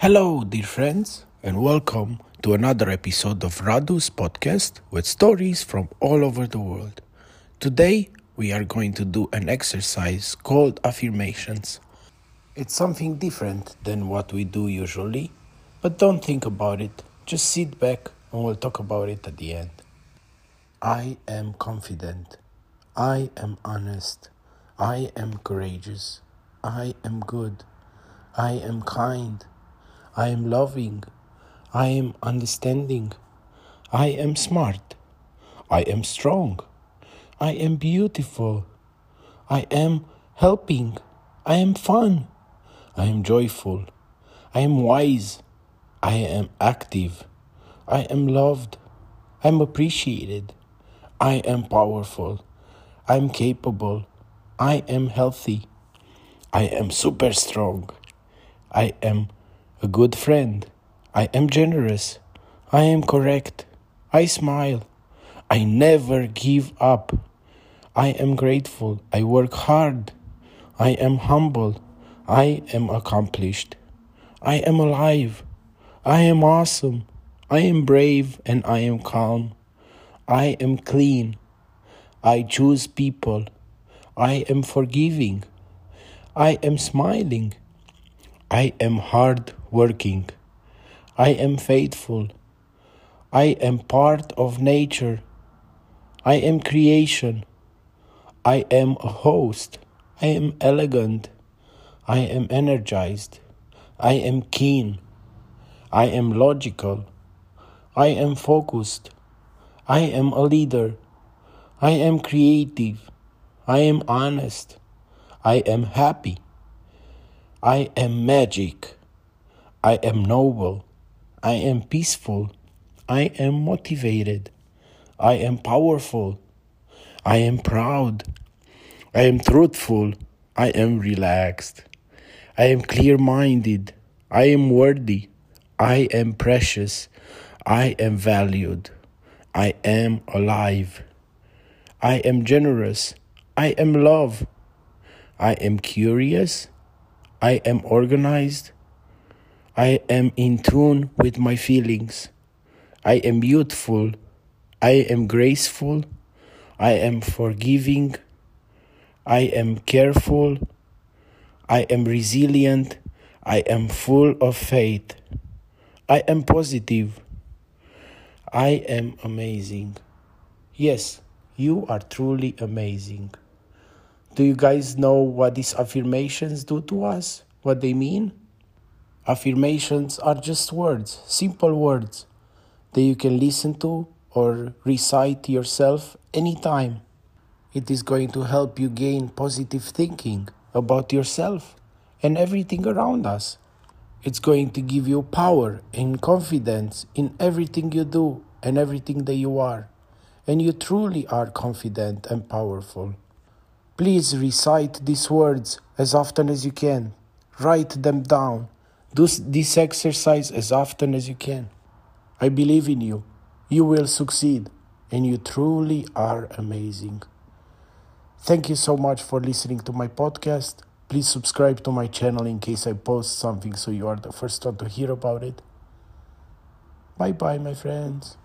Hello, dear friends, and welcome to another episode of Radu's podcast with stories from all over the world. Today, we are going to do an exercise called affirmations. It's something different than what we do usually, but don't think about it. Just sit back and we'll talk about it at the end. I am confident. I am honest. I am courageous. I am good. I am kind. I am loving. I am understanding. I am smart. I am strong. I am beautiful. I am helping. I am fun. I am joyful. I am wise. I am active. I am loved. I am appreciated. I am powerful. I am capable. I am healthy. I am super strong. I am a good friend. I am generous. I am correct. I smile. I never give up. I am grateful. I work hard. I am humble. I am accomplished. I am alive. I am awesome. I am brave and I am calm. I am clean. I choose people. I am forgiving. I am smiling. I am hard working. I am faithful. I am part of nature. I am creation. I am a host. I am elegant. I am energized. I am keen. I am logical. I am focused. I am a leader. I am creative. I am honest. I am happy. I am magic. I am noble. I am peaceful. I am motivated. I am powerful. I am proud. I am truthful. I am relaxed. I am clear minded. I am worthy. I am precious. I am valued. I am alive. I am generous. I am love. I am curious. I am organized. I am in tune with my feelings. I am beautiful. I am graceful. I am forgiving. I am careful. I am resilient. I am full of faith. I am positive. I am amazing. Yes, you are truly amazing. Do you guys know what these affirmations do to us? What they mean? Affirmations are just words, simple words that you can listen to or recite yourself anytime. It is going to help you gain positive thinking about yourself and everything around us. It's going to give you power and confidence in everything you do and everything that you are. And you truly are confident and powerful. Please recite these words as often as you can. Write them down. Do this exercise as often as you can. I believe in you. You will succeed, and you truly are amazing. Thank you so much for listening to my podcast. Please subscribe to my channel in case I post something so you are the first one to hear about it. Bye bye, my friends.